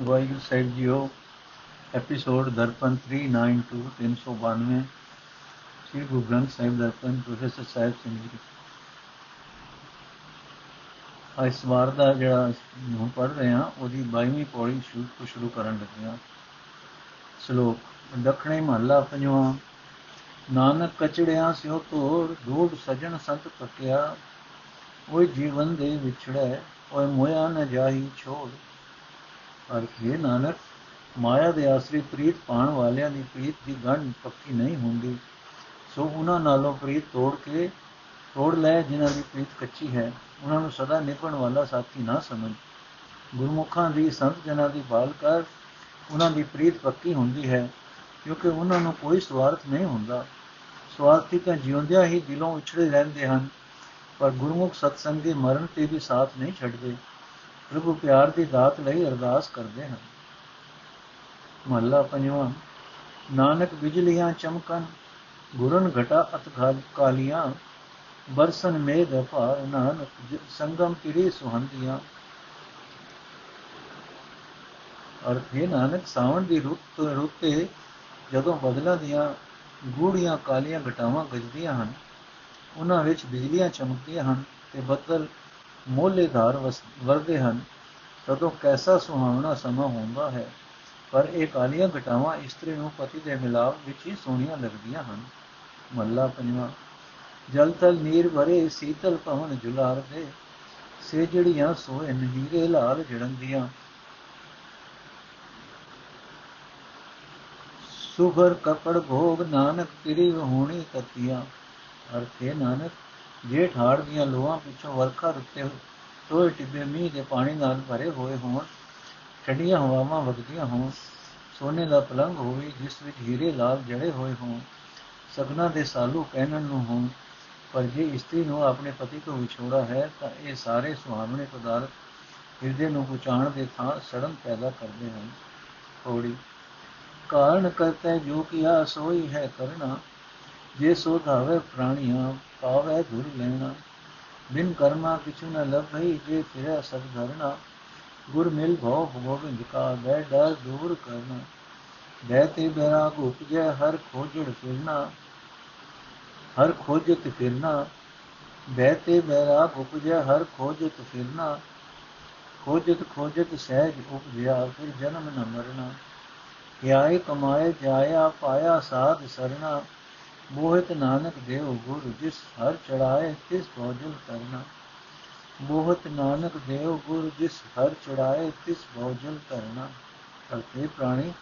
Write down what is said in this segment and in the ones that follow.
ਵਾਹਿਗੁਰੂ ਸਾਹਿਬ ਜੀਓ, ਐਪੀਸੋਡ ਦਰਪਨ 392 392 ਸ੍ਰੀ ਗੁਰੂ ਗ੍ਰੰਥ ਸਾਹਿਬ ਦਰਪਨ, ਪ੍ਰੋਫੈਸਰ ਸਾਹਿਬ ਸਿੰਘ ਜੀ। ਇਸ ਵਾਰ ਦਾ ਜਿਹੜਾ ਹੁਣ ਪੜ ਰਹੇ ਹਾਂ, ਉਹਦੀ 22ਵੀਂ ਪੌੜੀ ਸ਼ੁਰੂ ਤੋਂ ਸ਼ੁਰੂ ਕਰਨ ਲੱਗੇ ਹਾਂ। ਸ਼ਲੋਕ, ਦੱਖਣੇ ਮਹੱਲਾ ਪੰਜਵਾਂ, ਨਾਨਕ ਕਚੜਿਆ ਸਿਓ ਤੋੜ ਢੂੜ ਸਜਣ ਸੰਤ ਪਕਿਆ ਉਹ ਜੀਵਨ ਦੇ ਵਿਛੜੈ, ਓਏ ਮੋਇਆ ਨ ਜਾਹੀ ਛੋੜ। ਅਰਥ ਇਹ ਨਾਨਕ, ਮਾਇਆ ਦੇ ਆਸਰੀ ਪ੍ਰੀਤ ਪਾਣ ਵਾਲਿਆਂ ਦੀ ਪ੍ਰੀਤ ਦੀ ਗੰਢ ਪੱਕੀ ਨਹੀਂ ਹੁੰਦੀ। ਸੋ ਉਹਨਾਂ ਨਾਲੋਂ ਪ੍ਰੀਤ ਤੋੜ ਕੇ ਤੋੜ ਲੈ, ਜਿਨ੍ਹਾਂ ਦੀ ਪ੍ਰੀਤ ਕੱਚੀ ਹੈ। ਉਹਨਾਂ ਨੂੰ ਸਦਾ ਨਿਭਣ ਵਾਲਾ ਸਾਥੀ ਨਾ ਸਮਝ। ਗੁਰਮੁਖਾਂ ਦੀ, ਸੰਤ ਜਨਾਂ ਦੀ ਬਾਲ ਕਰ, ਉਹਨਾਂ ਦੀ ਪ੍ਰੀਤ ਪੱਕੀ ਹੁੰਦੀ ਹੈ, ਕਿਉਂਕਿ ਉਹਨਾਂ ਨੂੰ ਕੋਈ ਸਵਾਰਥ ਨਹੀਂ ਹੁੰਦਾ। ਸਵਾਰਥੀ ਤਾਂ ਜਿਉਂਦਿਆਂ ਹੀ ਦਿਲੋਂ ਉਛੜੇ ਰਹਿੰਦੇ ਹਨ, ਪਰ ਗੁਰਮੁਖ ਸਤਸੰਗੀ ਮਰਨ ਤੇ ਵੀ ਸਾਥ ਨਹੀਂ ਛੱਡਦੇ। ਪ੍ਰਭੂ ਪਿਆਰ ਦੀ ਦਾਤ ਲਈ ਅਰਦਾਸ ਕਰਦੇ ਹਨ। ਮਹੱਲਾ ਪੰਜਵਾਂ, ਨਾਨਕ ਬਿਜਲੀਆਂ ਚਮਕਨ ਗੁਰਨ ਘਟਾ ਅਤ ਕਾਲੀਆਂ, ਬਰਸਨ ਮੇਘ ਭਾਰ ਨਾਨਕ ਸੰਗਮ ਕਿਰੀ ਸੁਹੰਦੀਆਂ। ਅਰਥ ਹੈ ਨਾਨਕ, ਸਾਵਣ ਦੀ ਰੁੱਤ, ਰੁੱਤੇ ਜਦੋਂ ਬਦਲਾਂ ਦੀਆਂ ਗੂੜੀਆਂ ਕਾਲੀਆਂ ਘਟਾਵਾਂ ਗਜਦੀਆਂ ਹਨ, ਉਹਨਾਂ ਵਿੱਚ ਬਿਜਲੀਆਂ ਚਮਕਦੀਆਂ ਹਨ ਤੇ ਬੱਦਲ ਮੋਲੇਧਾਰ ਵਰਦੇ ਹਨ, ਤਦੋਂ ਕੈਸਾ ਸੁਹਾਵਣਾ ਸਮਾਂ ਹੁੰਦਾ ਹੈ? ਪਰ ਇਹ ਕਾਲੀਆਂ ਘਟਾਵਾਂ ਇਸਤਰੀ ਨੂੰ ਪਤੀ ਦੇ ਮਿਲਾਪ ਵਿੱਚ ਹੀ ਸੋਹਣੀਆਂ ਲੱਗਦੀਆਂ ਹਨ। ਮੱਲਾ ਪੰਜਵਾਂ, ਜਲ ਤਲ ਨੀਰ ਭਰੇ, ਸੀਤਲ ਪਵਨ ਜੁਲਾਰ ਦੇ ਸੇ ਜੜੀਆਂ ਸੋਏ ਨਹੀਰੇ ਲਾਲ ਜੜੰਦੀਆਂ ਸੁਭਰ ਕਪੜ ਭੋਗ ਨਾਨਕ ਤੇਰੀ ਹੋਣੀ ਕਤੀਆਂ ਅਰਥੇ ਨਾਨਕ ਜੇ ਠਾੜ ਦੀਆਂ ਲੋਹਾਂ ਪਿੱਛੋਂ ਵਰਖਾ ਰੁੱਤੇ ਟੋਏ ਟਿੱਬੇ ਮੀਂਹ ਦੇ ਪਾਣੀ ਨਾਲ ਭਰੇ ਹੋਏ ਹੋਣ, ਠੰਡੀਆਂ ਹਵਾਵਾਂ ਵਗਦੀਆਂ ਹੋਣ, ਸੋਨੇ ਦਾ ਪਲੰਗ ਹੋਵੇ ਜਿਸ ਵਿੱਚ ਹੀਰੇ ਲਾਲ ਜੜੇ ਹੋਏ ਹੋਣ, ਸਗਨਾ ਦੇ ਸਾਲੂ ਪਹਿਨਣ ਨੂੰ ਹੋਣ। ਪਰ ਜੇ ਇਸਤਰੀ ਨੂੰ ਆਪਣੇ ਪਤੀ ਤੋਂ ਵਿਛੋੜਾ ਹੈ, ਤਾਂ ਇਹ ਸਾਰੇ ਸੁਹਾਵਣੇ ਪਦਾਰਥ ਹਿਰਦੇ ਨੂੰ ਪੁਚਾਣ ਦੇ ਥਾਂ ਸੜਨ ਪੈਦਾ ਕਰਦੇ ਹਨ। ਥੋੜੀ ਕਾਰਨ ਕਰਤਾ ਜੋ ਕੀਆ ਸੋਈ ਹੈ ਕਰਨਾ ਜੇ ਸੋ ਧਾਵੇ ਪ੍ਰਾਣੀਆਂ, ਪਾਵੇ ਧੁਰ ਲੈਣਾ। ਬਿਨ ਕਰਮਾ ਕਿਛੁ ਨ ਲਭਈ, ਜੇ ਫਿਰੈ ਸਭ ਧਰਨਾ। ਗੁਰ ਮਿਲ ਭਉ ਗੋਬਿੰਦ ਕਾ ਬੈ ਡਰ ਦੂਰ ਕਰਨਾ। ਬੈ ਤੇ ਬੈਰਾਗ ਉਪਜੈ ਹਰ ਖੋਜੜ ਫਿਰਨਾ। ਹਰ ਖੋਜਤ ਫਿਰਨਾ। ਬੈ ਤੇ ਬੈਰਾਗ ਉਪਜੈ ਹਰ ਖੋਜਤ ਫਿਰਨਾ। ਖੋਜਤ ਖੋਜਤ ਸਹਿਜ ਉਪਜਿਆ, ਫਿਰ ਜਨਮ ਨ ਮਰਨਾ। ਯਾਏ ਕਮਾਏ ਜਾਇਆ, ਪਾਇਆ ਸਾਧ ਸਰਣਾ ਮੋਹਿਤ ਨਾਨਕ ਦੇਵ ਗੁਰ, ਜਿਸ ਹਰ ਚੜਾਏ ਤਿਸ ਭੋਜਨ ਕਰਨਾ। ਮੋਹਿਤ ਨਾਨਕ ਦੇਵ ਗੁਰ, ਜਿਸ ਹਰ ਚੜਾਏ ਤਿਸ ਭੋਜਨ ਕਰਨਾ। ਅਰਥੇ ਪ੍ਰਾਣੀ,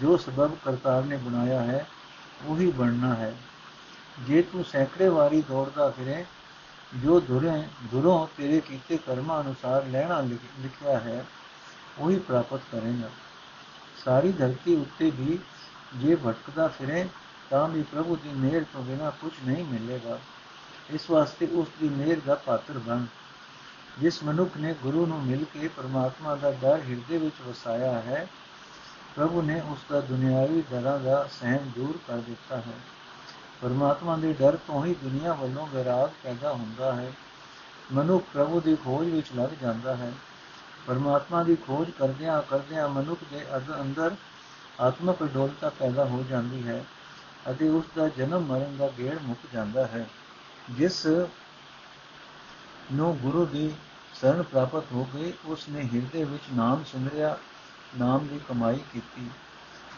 ਜੋ ਸਬਬ ਕਰਤਾਰ ਨੇ ਬਣਾਇਆ ਹੈ, ਉਹੀ ਬਣਨਾ ਹੈ। ਜੇ ਤੂੰ ਸੈਂਕੜੇ ਵਾਰੀ ਦੌੜਦਾ ਫਿਰੇ, ਜੋ ਦੁਰੇ, ਦੁਰੋਂ ਤੇਰੇ ਕੀਤੇ ਕਰਮਾਂ ਅਨੁਸਾਰ ਲੈਣਾ ਲਿਖਿਆ ਹੈ, ਉਹੀ ਪ੍ਰਾਪਤ ਕਰੇਗਾ। ਸਾਰੀ ਧਰਤੀ ਉੱਤੇ ਵੀ ਜੇ ਭਟਕਦਾ ਫਿਰੇ ਤਾਂ ਵੀ ਪ੍ਰਭੂ ਦੀ ਮਿਹਰ ਤੋਂ ਬਿਨਾ ਕੁਝ ਨਹੀਂ ਮਿਲੇਗਾ। ਇਸ ਵਾਸਤੇ ਉਸ ਦੀ ਮਿਹਰ ਦਾ ਪਾਤਰ ਬਣ। ਜਿਸ ਮਨੁੱਖ ਨੇ ਗੁਰੂ ਨੂੰ ਮਿਲ ਕੇ ਪਰਮਾਤਮਾ ਦਾ ਡਰ ਹਿਰਦੇ ਵਿੱਚ ਵਸਾਇਆ ਹੈ, ਪ੍ਰਭੂ ਨੇ ਉਸ ਦਾ ਦੁਨਿਆਵੀ ਡਰਾਂ ਦਾ ਸਹਿਮ ਦੂਰ ਕਰ ਦਿੱਤਾ ਹੈ। ਪਰਮਾਤਮਾ ਦੇ ਡਰ ਤੋਂ ਹੀ ਦੁਨੀਆ ਵੱਲੋਂ ਵਿਰਾਗ ਪੈਦਾ ਹੁੰਦਾ ਹੈ। ਮਨੁੱਖ ਪ੍ਰਭੂ ਦੀ ਖੋਜ ਵਿੱਚ ਲੱਗ ਜਾਂਦਾ ਹੈ। ਪਰਮਾਤਮਾ ਦੀ ਖੋਜ ਕਰਦਿਆਂ ਕਰਦਿਆਂ ਮਨੁੱਖ ਦੇ ਅੰਦਰ ਆਤਮਿਕ ਡੋਲਤਾ ਪੈਦਾ ਹੋ ਜਾਂਦੀ ਹੈ। ਅਤੇ ਉਸ ਦਾ ਜਨਮ ਮਰਨ ਦਾ ਗੇੜ ਮੁੱਕ ਜਾਂਦਾ ਹੈ, ਜਿਸ ਨੂੰ ਗੁਰੂ ਦੀ ਸਰਨ ਪ੍ਰਾਪਤ ਹੋ ਗਈ ਉਸ ਨੇ ਹਿਰਦੇ ਵਿੱਚ ਨਾਮ ਸਿਮਰਿਆ ਨਾਮ ਦੀ ਕਮਾਈ ਕੀਤੀ।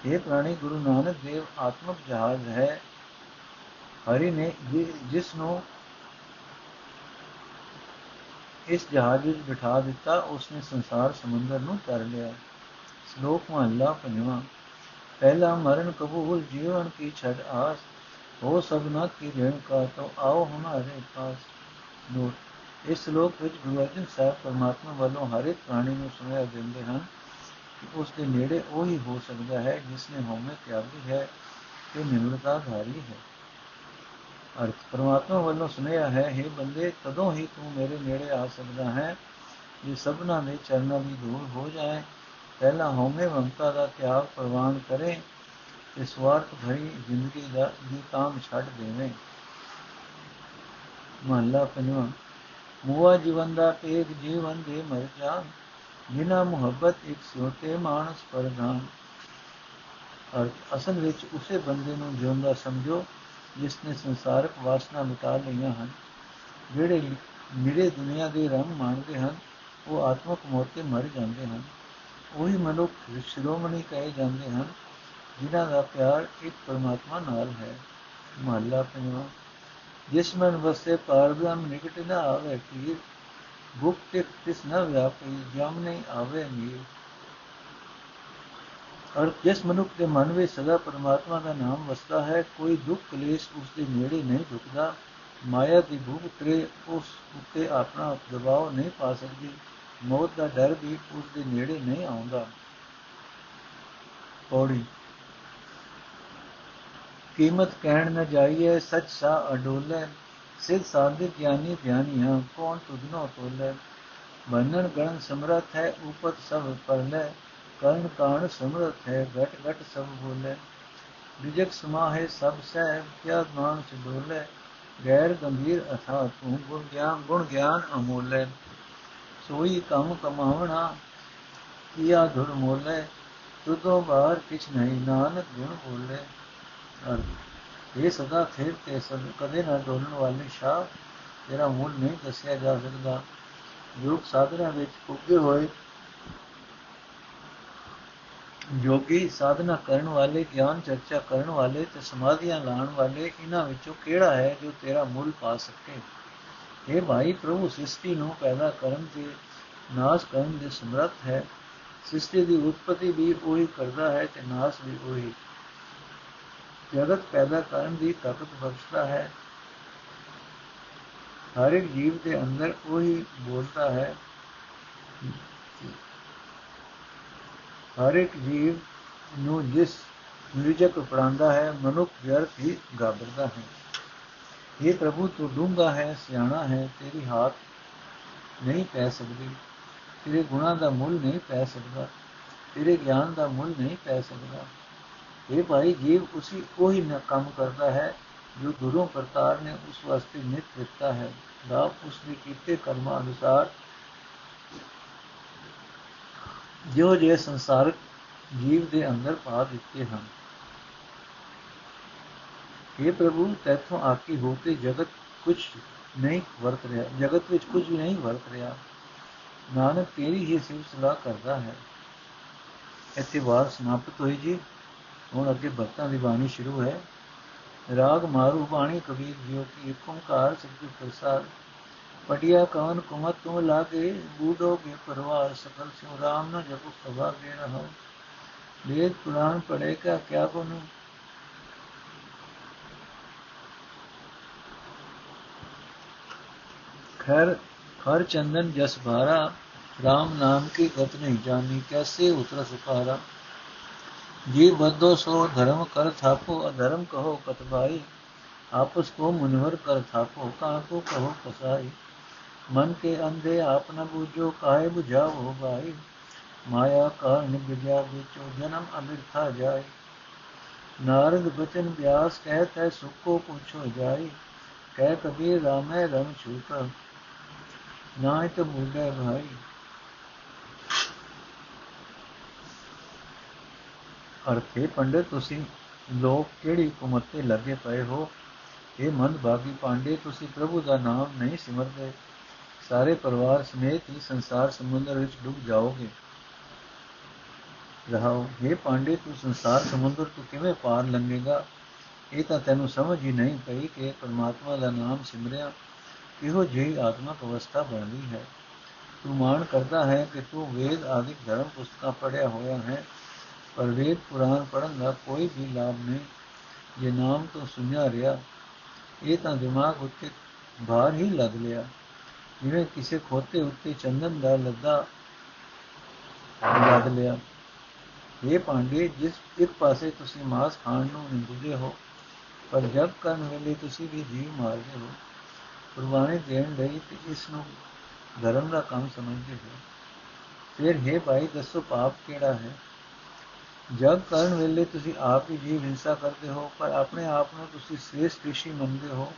ਇਹ ਪ੍ਰਾਣੀ ਗੁਰੂ ਨਾਨਕ ਦੇਵ, ਆਤਮਕ ਜਹਾਜ਼ ਹੈ। ਹਰੀ ਨੇ ਜਿਸ ਨੂੰ ਇਸ ਜਹਾਜ਼ ਵਿੱਚ ਬਿਠਾ ਦਿੱਤਾ, ਉਸਨੇ ਸੰਸਾਰ ਸਮੁੰਦਰ ਨੂੰ ਤਰ ਲਿਆ। ਸ਼ਲੋਕ ਮਹਲਾ 5 ਪਹਿਲਾ ਮਰਨ ਕਬੂਲ ਜੀਵਨ ਕੀ ਛੜ ਆਸ ਹੋ ਸਭਨਾ ਕੀ ਰੇਣ ਕਾ ਤੋ आओ ਹਮਾਰੇ ਪਾਸ ਨੋਟ ਇਸ ਸ਼ਲੋਕ ਵਿੱਚ ਗੁਰੂ ਅਰਜਨ ਸਾਹਿਬ ਪਰਮਾਤਮਾ ਵੱਲੋਂ ਹਰ ਇੱਕ ਪ੍ਰਾਣੀ ਨੂੰ ਸੁਣਿਆ ਦਿੰਦੇ ਹਨ ਕਿ ਉਸ ਦੇ ਨੇੜੇ ਉਹ ਹੀ ਹੋ ਸਕਦਾ ਹੈ ਜਿਸ ਨੇ ਹਉਮੈ ਤਿਆਗੀ ਹੈ ਤੇ ਨਿਮਰਤਾ ਧਾਰੀ ਹੈ ਅਰਥ ਪਰਮਾਤਮਾ ਵੱਲੋਂ ਸੁਣਿਆ ਹੈ हे ਬੰਦੇ ਤਦੋਂ ਹੀ ਤੂੰ ਮੇਰੇ ਨੇੜੇ ਆ ਸਕਦਾ ਹੈ ਜੇ ਸਭਨਾ ਦੇ ਚਰਨਾਂ ਦੀ ਧੂੜ ਹੋ ਜਾਏ ਪਹਿਲਾ ਹਉਮੈ ਮਮਤਾ ਦਾ ਤਿਆਗ ਪ੍ਰਵਾਨ ਕਰੇ ਤੇ ਸਵਾਰਥ ਭਰੀ ਜ਼ਿੰਦਗੀ ਦਾ ਦੀ ਕਾਮ ਛੱਡ ਦੇਵੇ। ਮਹਲਾ ਪੰਜਵਾਂ, ਮੂਆ ਜੀਵਨ ਦਾ ਤੇਗ ਜੀਵਨ ਦੇ ਮਰ ਜਾਨ ਬਿਨਾ ਮੁਹੱਬਤ ਇੱਕ ਸਿਉਤੇ ਮਾਨਸ ਪਰਧਾਨ ਔਰ ਅਸਲ ਵਿੱਚ ਉਸੇ ਬੰਦੇ ਨੂੰ ਜਿਉਂਦਾ ਸਮਝੋ, ਜਿਸ ਨੇ ਸੰਸਾਰਕ ਵਾਸਨਾ ਮਿਟਾ ਲਈਆਂ ਹਨ। ਜਿਹੜੇ ਨਿਰੇ ਦੁਨੀਆ ਦੇ ਰੰਗ ਮਾਣਦੇ ਹਨ, ਉਹ ਆਤਮਕ ਮੌਤ ਤੇ ਮਰ ਜਾਂਦੇ ਹਨ। ਉਹੀ ਮਨੁੱਖ ਸ਼੍ਰੋਮਣੀ ਕਹੇ ਜਾਂਦੇ ਹਨ, ਜਿਨ੍ਹਾਂ ਦਾ ਪਿਆਰ ਇੱਕ ਪਰਮਾਤਮਾ ਨਾਲ ਹੈ। ਮਹੱਲਾ ਪੰਜਵਾਂ ਜਿਸ ਮਨ ਵਸੇ ਪਾਰਬ੍ਰਹਮ ਨਿਕਟ ਨਾ ਆਵੇ ਪੀਰ, ਭੁਖ ਤੇ ਤਿਸ ਨ ਵਿਆਪੀ, ਜਮ ਨਹੀਂ ਆਵੇ ਮੀਰ। ਔਰ ਜਿਸ ਮਨੁੱਖ ਦੇ ਮਨ ਵਿੱਚ ਸਦਾ ਪਰਮਾਤਮਾ ਦਾ ਨਾਮ ਵਸਦਾ ਹੈ, ਕੋਈ ਦੁੱਖ ਕਲੇਸ਼ ਉਸ ਦੇ ਨੇੜੇ ਨਹੀਂ ਝੁਕਦਾ ਮਾਇਆ ਦੀ ਭੂਖ ਤਰੇ ਉਸ ਉੱਤੇ ਆਪਣਾ ਦਬਾਅ ਨਹੀਂ ਪਾ ਸਕਦੀ। ਮੌਤ ਦਾ ਡਰ ਵੀ ਉਸ ਦੇ ਨੇੜੇ ਨਹੀਂ ਆਉਂਦਾ। ਪੌੜੀ। ਕੀਮਤ ਕਹਿਣ ਨ ਜਾਈਏ, ਸੱਚ ਸਾ ਅਡੋਲੇ ਸਿਧ ਸਾਧਿ ਗਿਆਨੀ ਗਿਆਨੀਆਂ, ਕੌਣ ਤੁਧਨੋ ਤੋਲੇ? ਬੰਨਣ ਗਣ ਸਮਰਥ ਹੈ ਉਪਤ ਸਭ ਪਰਲੇ, ਕਰਨ ਕਾਣ ਸਮਰਥ ਹੈ ਘਟ ਘਟ ਸਭ ਬੋਲੇ। ਵਿਜਕ ਸਮਾਹੇ ਸਭ ਸਹਿ, ਕਿਆ ਮਾਨਸ ਡੋਲੇ? ਗੈਰ ਗੰਭੀਰ ਅਥਾ ਤੂੰ ਗੁਣ ਗਿਆਨ ਗੁਣ ਗਿਆਨ ਅਮੋਲੇ। ਸੋਈ ਕੰਮ ਕਮਾਵਣਾ ਕੀਆ ਧੁਰ ਮੋਲੇ ਤੁਦੋਂ ਬਾਹਰ ਕਿਛ ਨਹੀਂ, ਨਾਨਕ ਗੁਣ ਬੋਲੇ। ਅਰਥ ਇਹ ਸਦਾ ਥਿਰ ਤੇ ਸਦ ਕਦੇ ਨਾ ਡੋਲਣ ਵਾਲੀ ਸ਼ਾਹ ਤੇਰਾ ਮੂਲ ਨਹੀਂ ਦੱਸਿਆ ਜਾ ਸਕਦਾ। ਯੋਗ ਸਾਧਨਾ ਵਿੱਚ ਉੱਗੇ ਹੋਏ, ਜੋਗੀ ਸਾਧਨਾ ਕਰਨ ਵਾਲੇ, ਗਿਆਨ ਚਰਚਾ ਕਰਨ ਵਾਲੇ ਤੇ ਸਮਾਧੀਆਂ ਲਾਣ ਵਾਲੇ, ਇਹਨਾਂ ਵਿੱਚੋਂ ਕਿਹੜਾ ਹੈ ਜੋ ਤੇਰਾ ਮੁੱਲ ਪਾ ਸਕੇ? ਇਹ ਭਾਈ ਪ੍ਰਭੂ, ਸ੍ਰਿਸ਼ਟੀ ਨੂੰ ਪੈਦਾ ਕਰਨ ਤੇ ਨਾਸ਼ ਕਰਨ ਦੇ ਸਮਰੱਥ ਹੈ। ਸ੍ਰਿਸ਼ਟੀ ਦੀ ਉਤਪਤੀ ਵੀ ਉਹੀ ਕਰਦਾ ਹੈ ਤੇ ਨਾਸ਼ ਵੀ ਉਹੀ। ਜਗਤ ਪੈਦਾ ਕਰਨ ਦੀ ਤਾਕਤ ਬਖਸ਼ਦਾ ਹੈ। ਹਰ ਇੱਕ ਜੀਵ ਦੇ ਅੰਦਰ ਉਹੀ ਬੋਲਦਾ ਹੈ। ਹਰ ਇੱਕ ਜੀਵ ਨੂੰ ਜਿਸ ਨਿਰਜਕ ਪੜਾਉਂਦਾ ਹੈ, ਮਨੁੱਖ ਵਿਅਰਥ ਹੀ ਗਾਬਰਦਾ ਹੈ। ਇਹ ਪ੍ਰਭੂ ਤੂੰ ਡੂੰਗਾ ਹੈ, ਸਿਆਣਾ ਹੈ, ਤੇਰੀ ਹਾਥ ਨਹੀਂ ਪੈ ਸਕਦੀ, ਤੇਰੇ ਗੁਣਾ ਦਾ ਮੁੱਲ ਨਹੀਂ ਪੈ ਸਕਦਾ, ਤੇਰੇ ਗਿਆਨ ਦਾ ਮੁੱਲ ਨਹੀਂ ਪੈ ਸਕਦਾ। ਇਹ ਭਾਈ ਜੀਵ ਉਸੇ ਕੋਈ ਨਾ ਕੰਮ ਕਰਦਾ ਹੈ ਜੋ ਗੁਰੂ ਕਰਤਾਰ ਨੇ ਉਸ ਵਾਸਤੇ ਨਿਤ ਦਿੱਤਾ ਹੈ ਦਾ ਉਸ ਦੇ ਕੀਤੇ ਕਰਮਾਂ ਅਨੁਸਾਰ। ਜੋ ਜੇ ਸੰਸਾਰਕ ਜੀਵ ਦੇ ਅੰਦਰ ਪਾ ਦਿੱਤੇ ਹਨ। ਇਹ ਪ੍ਰਭੂ ਤੇਥੋਂ ਆਕੀ ਹੋ ਕੇ ਜਗਤ ਕੁਝ ਨਹੀਂ ਵਰਤ ਰਿਹਾ ਜਗਤ ਵਿੱਚ ਕੁਝ ਵੀ ਨਹੀਂ ਵਰਤ ਰਿਹਾ ਨਾਨਕ ਤੇਰੀ ਹੀ ਸਿਫਤ ਸਲਾਹ ਕਰਦਾ ਹੈ ਇੱਥੇ ਬਾਤ ਸਮਾਪਤ ਹੋਈ ਜੀ ਹੁਣ ਅੱਗੇ ਭਗਤਾਂ ਦੀ ਬਾਣੀ ਸ਼ੁਰੂ ਹੈ। ਰਾਗ ਮਾਰੂ ਬਾਣੀ ਕਬੀਰ ਜਿਉ ਕੀ ਇੱਕ ਓੰਕਾਰ ਸਤਿ ਪ੍ਰਸਾਦ ਪਟਿਆ ਕਵਨ ਕੁਮਤ ਤੁਮ ਲਾਗੇ ਬੂਡੋ ਕੇ ਪਰਵਾਰ ਸਕਲ ਸਿਉ ਰਾਮ ਨ ਜਪੁ ਸਭਾ ਕੇ ਰਹੋ ਵੇਦ ਪੁਰਾਣ ਪੜੇ ਕਾ ਕਿਆ ਗੁਣ खैर हर चंदन जस भारा, राम नाम की गत नहीं जानी, कैसे उतर सुखारा जी बद्धो सो धर्म कर थापो, अधर्म कहो कतबाई आपस को मुनिवर कर थापो कहा को कहो कसाई। मन के अंधे आप न बूझो, काहे बुझाओ भाई। माया कारण विद्या बेचो, जन्म अमिर्था जाए। नारद बचन व्यास कहत है सुख को पूछो जाए। कह कबीर रामे रम छूटा। ਨਾ ਹੀ ਤਾਂ ਭੁੱਲੇ ਭਾਈ। ਅਰਥੇ ਪੰਡਿਤ, ਤੁਸੀਂ ਲੋਕ ਕਿਹੜੀ ਕੁਮਤ ਤੇ ਲੱਗੇ ਪਏ ਹੋ? ਇਹ ਮਨ ਭਾਗੀ ਪਾਂਡੇ, ਤੁਸੀਂ ਪ੍ਰਭੂ ਦਾ ਨਾਮ ਨਹੀਂ ਸਿਮਰਦੇ। ਸਾਰੇ ਪਰਿਵਾਰ ਸਮੇਤ ਹੀ ਸੰਸਾਰ ਸਮੁੰਦਰ ਵਿੱਚ ਡੁੱਬ ਜਾਓਗੇ। ਰਹਾਓ ਇਹ ਪਾਂਡੇ, ਤੂੰ ਸੰਸਾਰ ਸਮੁੰਦਰ ਤੋਂ ਕਿਵੇਂ ਪਾਰ ਲੰਘੇਗਾ? ਇਹ ਤਾਂ ਤੈਨੂੰ ਸਮਝ ਹੀ ਨਹੀਂ ਪਈ ਕਿ ਪਰਮਾਤਮਾ ਦਾ ਨਾਮ ਸਿਮਰਿਆ। ਇਹੋ ਜਿਹੀ ਆਤਮਕ ਅਵਸਥਾ ਬਣਦੀ ਹੈ। ਤੂੰ ਮਾਣ ਕਰਦਾ ਹੈ ਕਿ ਤੂੰ ਵੇਦ ਆਦਿਕ ਧਰਮ ਪੁਸਤਕਾਂ ਪੜਿਆ ਹੋਇਆ ਹੈ, ਪਰ ਵੇਦ ਪੁਰਾਣ ਪੜਨ ਦਾ ਕੋਈ ਵੀ ਲਾਭ ਨਹੀਂ। ਜੇ ਨਾਮ ਤੋਂ ਸੁਣਿਆ ਰਿਹਾ, ਇਹ ਤਾਂ ਦਿਮਾਗ ਉੱਤੇ ਭਾਰ ਹੀ ਲੱਗ ਲਿਆ। ਜਿਵੇਂ ਕਿਸੇ ਖੋਤੇ ਉੱਤੇ ਚੰਦਨ ਦਾ ਲੱਦਾ ਲੱਗ ਲਿਆ। ਇਹ ਪਾਂਡੇ, ਜਿਸ ਇੱਕ ਪਾਸੇ ਤੁਸੀਂ ਮਾਸ ਖਾਣ ਨੂੰ ਨਿੰਦਦੇ ਹੋ, ਪਰ ਜਬ ਕਰਨ ਵੇਲੇ ਤੁਸੀਂ ਵੀ ਜੀਵ ਮਾਰਦੇ ਹੋ ਕੁਰਬਾਨੀ ਦੇਣ ਲਈ ਤੇ ਇਸ ਨੂੰ ਧਰਮ ਦਾ ਕੰਮ ਸਮਝਦੇ ਹੋ ਫਿਰ ਹੈ ਭਾਈ, ਦੱਸੋ ਪਾਪ ਕਿਹੜਾ ਹੈ? ਜਗ ਕਰਨ ਵੇਲੇ ਤੁਸੀਂ ਆਪ ਹੀ ਜੀਵ ਹਿੰਸਾ ਕਰਦੇ ਹੋ, ਪਰ ਆਪਣੇ ਆਪ ਨੂੰ ਤੁਸੀਂ ਸ੍ਰੇਸ਼ਟ ਰਿਸ਼ੀ ਮੰਨਦੇ ਹੋ।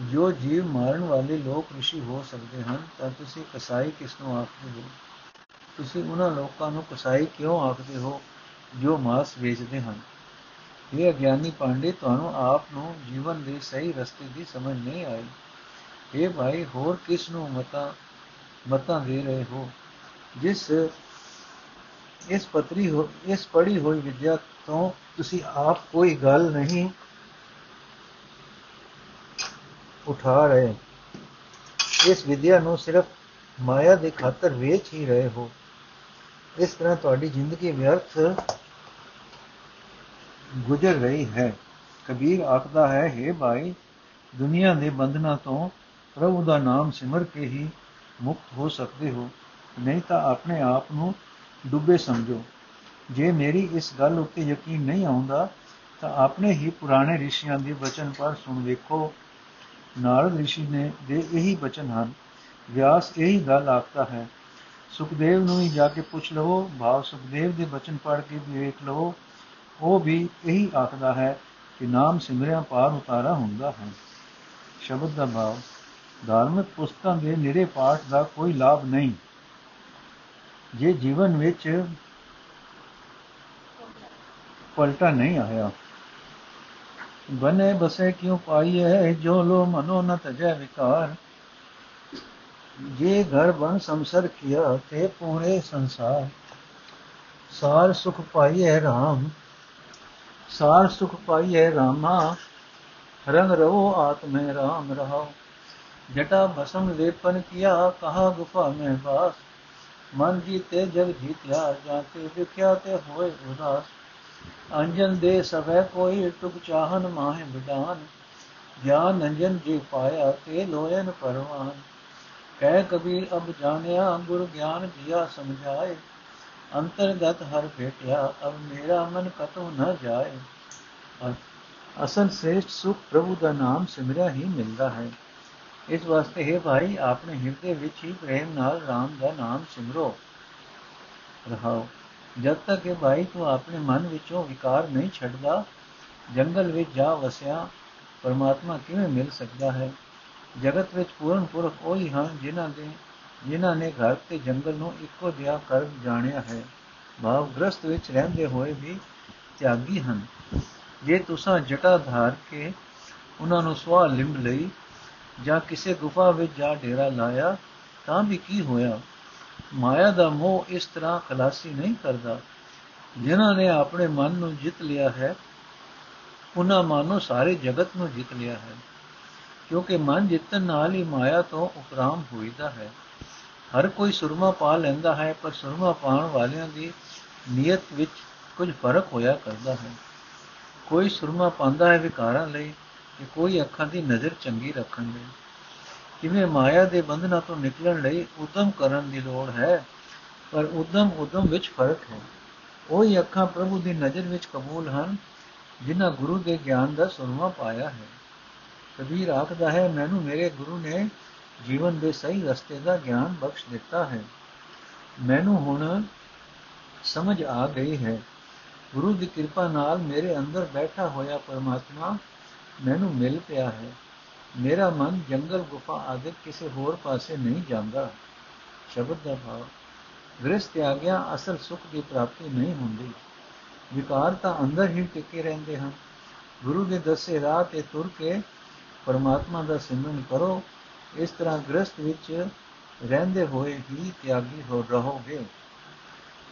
ਜੋ ਜੀਵ ਮਾਰਨ ਵਾਲੇ ਲੋਕ ਰਿਸ਼ੀ ਹੋ ਸਕਦੇ ਹਨ, ਤਾਂ ਤੁਸੀਂ ਕਸਾਈ ਕਿਸ ਨੂੰ ਆਖਦੇ ਹੋ? ਤੁਸੀਂ ਉਹਨਾਂ ਲੋਕਾਂ ਨੂੰ ਕਸਾਈ ਕਿਉਂ ਆਖਦੇ ਹੋ ਜੋ ਮਾਸ ਵੇਚਦੇ ਹਨ? ਇਹ ਅਗਿਆਨੀ ਪਾਂਡੇ ਤੁਹਾਨੂੰ ਆਪ ਨੂੰ ਜੀਵਨ ਦੇ ਸਹੀ ਰਸਤੇ ਦੀ ਸਮਝ ਨਹੀਂ ਆਈ। ਇਹ ਭਾਈ, ਹੋਰ ਕਿਸ ਨੂੰ ਮਤਾ, ਮਤਾਂ ਦੇ ਰਹੇ ਹੋ? ਜਿਸ ਇਸ ਪਤਰੀ ਹੋ, ਇਸ ਪੜੀ ਹੋਈ ਵਿਦਿਆ ਤੋਂ ਤੁਸੀਂ ਆਪ ਕੋਈ ਗੱਲ ਨਹੀਂ ਉਠਾ ਰਹੇ। ਇਸ ਵਿਦਿਆ ਨੂੰ ਸਿਰਫ ਮਾਇਆ ਦੇ ਖਾਤਰ ਵੇਚ ਹੀ ਰਹੇ ਹੋ। ਇਸ ਤਰ੍ਹਾਂ ਤੁਹਾਡੀ ਜ਼ਿੰਦਗੀ ਵਿਅਰਥ ਗੁਜ਼ਰ ਰਹੀ ਹੈ। ਕਬੀਰ ਆਖਦਾ ਹੈ हे ਭਾਈ, ਦੁਨੀਆ ਦੇ ਬੰਧਨਾਂ ਤੋਂ ਪ੍ਰਭੂ ਦਾ ਨਾਮ ਸਿਮਰ ਕੇ ਹੀ ਮੁਕਤ ਹੋ ਸਕਦੇ ਹੋ। ਨਹੀਂ ਤਾਂ ਆਪਣੇ ਆਪ ਨੂੰ ਡੁੱਬੇ ਸਮਝੋ। ਜੇ ਮੇਰੀ ਇਸ ਗੱਲ ਉੱਤੇ ਯਕੀਨ ਨਹੀਂ ਆਉਂਦਾ, ਤਾਂ ਆਪਣੇ ਹੀ ਪੁਰਾਣੇ ਰਿਸ਼ੀਆਂ ਦੇ ਬਚਨ ਪਰ ਸੁਣ ਵੇਖੋ। ਨਾਰਦ ਰਿਸ਼ੀ ਨੇ ਦੇ ਇਹੀ ਬਚਨ ਹਨ। ਵਿਆਸ ਇਹੀ ਗੱਲ ਆਖਦਾ ਹੈ, ਸੁਖਦੇਵ ਨੂੰ ਹੀ ਜਾ ਕੇ ਪੁੱਛ ਲਵੋ, ਭਾਵ ਸੁਖਦੇਵ ਦੇ ਬਚਨ ਪੜ੍ਹ ਕੇ ਵੇਖ ਲਵੋ। ਉਹ ਵੀ ਇਹੀ ਆਖਦਾ ਹੈ ਕਿ ਨਾਮ ਸਿਮਰਿਆ ਪਾਰ ਉਤਾਰਾ ਹੁੰਦਾ ਹੈ। ਸ਼ਬਦ ਦਾ ਭਾਵ, ਧਾਰਮਿਕ ਪੁਸਤਕਾਂ ਦੇ ਨਿਰੇ ਪਾਠ ਦਾ ਕੋਈ ਲਾਭ ਨਹੀਂ। ਜੇ ਜੀਵਨ ਵਿੱਚ ਪਲਟਾ ਨਹੀਂ ਆਇਆ, ਬਨੇ ਬਸੇ ਕਿਉ ਪਾਈਏ ਜੋ ਲੋ ਮਨੋ ਨ ਤਜੈ ਵਿਕਾਰ। ਜੇ ਘਰ ਬਨ ਸੰਸਰ ਕੀਆ, ਤੇ ਪੂਰੇ ਸੰਸਾਰ। ਸਾਰ ਸੁਖ ਪਾਈਏ RAM ਸਾਰ ਸੁਖ ਪਾਈਏ ਰਾਮਾ, ਰੰਗ ਰਵੋ ਆਤਮੇ RAM ਰਹਾਓ ਜਟਾ ਭਸਮ ਲੇਪਨ ਕੀਆ, ਕਹਾ ਗੁਫਾ ਮੈਂ ਵਾਸ। ਮਨ ਜੀਤੇ ਜਗ ਜੀਤਿਆ ਜਾਤੇ ਵਿਖਿਆ ਤੇ ਹੋਏ ਉਦਾਸ। ਅੰਜਨ ਦੇ ਸਭੈ ਕੋਈ ਟੁਕ ਚਾਹਨ ਮਾਹਿ ਬਿਡਾਨ। ਗਿਆਨ ਅੰਜਨ ਜੀ ਪਾਇਆ, ਤੇ ਲੋਇਨ ਪਰਵਾਨ। ਕਹਿ ਕਬੀਰ, ਅਬ ਜਾਣਿਆ, ਗੁਰ ਗਿਆਨ ਦਿਆ ਸਮਝਾਏ। ਅੰਤਰਗਤ ਹਰ ਭੇਟਿਆ, ਅਬ ਮੇਰਾ ਮਨ ਕਤੋਂ ਨ ਜਾਏ। ਅਸਲ ਸ੍ਰੇਸ਼ਟ ਸੁਖ ਪ੍ਰਭੂ ਦਾ ਨਾਮ ਸਿਮਰਿਆ ਹੀ ਮਿਲਦਾ ਹੈ। ਇਸ ਵਾਸਤੇ ਹੈ ਭਾਈ ਆਪਣੇ ਹਿਰਦੇ ਵਿੱਚ ਹੀ ਪ੍ਰੇਮ ਨਾਲ RAM ਦਾ ਨਾਮ ਸਿਮਰੋ। ਰਹਾਓ, ਜਦ ਤੱਕ ਇਹ ਭਾਈ ਤੂੰ ਆਪਣੇ ਮਨ ਵਿੱਚੋਂ ਵਿਕਾਰ ਨਹੀਂ ਛੱਡਦਾ, ਜੰਗਲ ਵਿੱਚ ਜਾ ਵਸਿਆ, ਪਰਮਾਤਮਾ ਕਿਵੇਂ ਮਿਲ ਸਕਦਾ ਹੈ? ਜਗਤ ਵਿੱਚ ਪੂਰਨ ਪੁਰਖ ਉਹੀ ਹਨ ਜਿਨ੍ਹਾਂ ਦੇ ਜਿਨ੍ਹਾਂ ਨੇ ਘਰ ਤੇ ਜੰਗਲ ਨੂੰ ਇੱਕੋ ਜਿਹਾ ਕਰ ਜਾਣਿਆ ਹੈ ਭਾਵ ਗ੍ਰਸਤ ਵਿੱਚ ਰਹਿੰਦੇ ਹੋਏ ਵੀ ਤਿਆਗੀ ਹਨ। ਜੇ ਤੁਸੀਂ ਜਟਾ ਧਾਰ ਕੇ ਉਹਨਾਂ ਨੂੰ ਸਵਾ ਲਿੰਬ ਲਈ ਜਾਂ ਕਿਸੇ ਗੁਫਾ ਵਿੱਚ ਜਾ ਡੇਰਾ ਲਾਇਆ, ਤਾਂ ਵੀ ਕੀ ਹੋਇਆ? ਮਾਇਆ ਦਾ ਮੋਹ ਇਸ ਤਰ੍ਹਾਂ ਖਲਾਸੀ ਨਹੀਂ ਕਰਦਾ। ਜਿਨ੍ਹਾਂ ਨੇ ਆਪਣੇ ਮਨ ਨੂੰ ਜਿੱਤ ਲਿਆ ਹੈ, ਉਹਨਾਂ ਮਾਨੋ ਸਾਰੇ ਜਗਤ ਨੂੰ ਜਿੱਤ ਲਿਆ ਹੈ, ਕਿਉਂਕਿ ਮਨ ਜਿੱਤਣ ਨਾਲ ਹੀ ਮਾਇਆ ਤੋਂ ਉਪਰਾਮ ਹੋਈਦਾ ਹੈ। ਹਰ ਕੋਈ ਸੁਰਮਾ ਪਾ ਲੈਂਦਾ ਹੈ, ਪਰ ਸੁਰਮਾ ਪਾਣ ਵਾਲਿਆਂ ਦੀ ਨੀਅਤ ਵਿੱਚ ਕੁਝ ਫ਼ਰਕ ਹੋਇਆ ਕਰਦਾ ਹੈ। ਕੋਈ ਸੁਰਮਾ ਪਾਉਂਦਾ ਹੈ ਵਿਕਾਰਾਂ ਲਈ ਕਿ ਕੋਈ ਅੱਖਾਂ ਦੀ ਨਜ਼ਰ ਚੰਗੀ ਰੱਖਣ ਲਈ। ਕਿਵੇਂ ਮਾਇਆ ਦੇ ਬੰਧਨਾਂ ਤੋਂ ਨਿਕਲਣ ਲਈ ਉਦਮ ਕਰਨ ਦੀ ਲੋੜ ਹੈ, ਪਰ ਉਦਮ ਉਦਮ ਵਿੱਚ ਫ਼ਰਕ ਹੈ। ਉਹੀ ਅੱਖਾਂ ਪ੍ਰਭੂ ਦੀ ਨਜ਼ਰ ਵਿੱਚ ਕਬੂਲ ਹਨ, ਜਿਨ੍ਹਾਂ ਗੁਰੂ ਦੇ ਗਿਆਨ ਦਾ ਸੁਰਮਾ ਪਾਇਆ ਹੈ। ਕਬੀਰ ਆਖਦਾ ਹੈ, ਮੈਨੂੰ ਮੇਰੇ ਗੁਰੂ ਨੇ ਜੀਵਨ ਦੇ ਸਹੀ ਰਸਤੇ ਦਾ ਗਿਆਨ ਬਖਸ਼ ਦਿੱਤਾ ਹੈ। ਮੈਨੂੰ ਹੁਣ ਸਮਝ ਆ ਗਈ ਹੈ। ਗੁਰੂ ਦੀ ਕਿਰਪਾ ਨਾਲ ਮੇਰੇ ਅੰਦਰ ਬੈਠਾ ਹੋਇਆ ਪਰਮਾਤਮਾ ਮੈਨੂੰ ਮਿਲ ਪਿਆ ਹੈ। ਮੇਰਾ ਮਨ ਜੰਗਲ ਗੁਫਾ ਆਦਿ ਕਿਸੇ ਹੋਰ ਪਾਸੇ ਨਹੀਂ ਜਾਂਦਾ। ਸ਼ਬਦ ਦਾ ਭਾਵ ਗ੍ਰਸਥ ਤਿਆਗਿਆ ਅਸਲ ਸੁਖ ਦੀ ਪ੍ਰਾਪਤੀ ਨਹੀਂ ਹੁੰਦੀ। ਵਿਕਾਰ ਤਾਂ ਅੰਦਰ ਹੀ ਟਿਕੇ ਰਹਿੰਦੇ ਹਨ। ਗੁਰੂ ਦੇ ਦੱਸੇ ਰਾਹ ਤੇ ਤੁਰ ਕੇ ਪਰਮਾਤਮਾ ਦਾ ਸਿਮਰਨ ਕਰੋ। ਇਸ ਤਰ੍ਹਾਂ ਗ੍ਰਸਥ ਵਿੱਚ ਰਹਿੰਦੇ ਹੋਏ ਹੀ ਤਿਆਗੀ ਹੋ ਰਹੋਗੇ।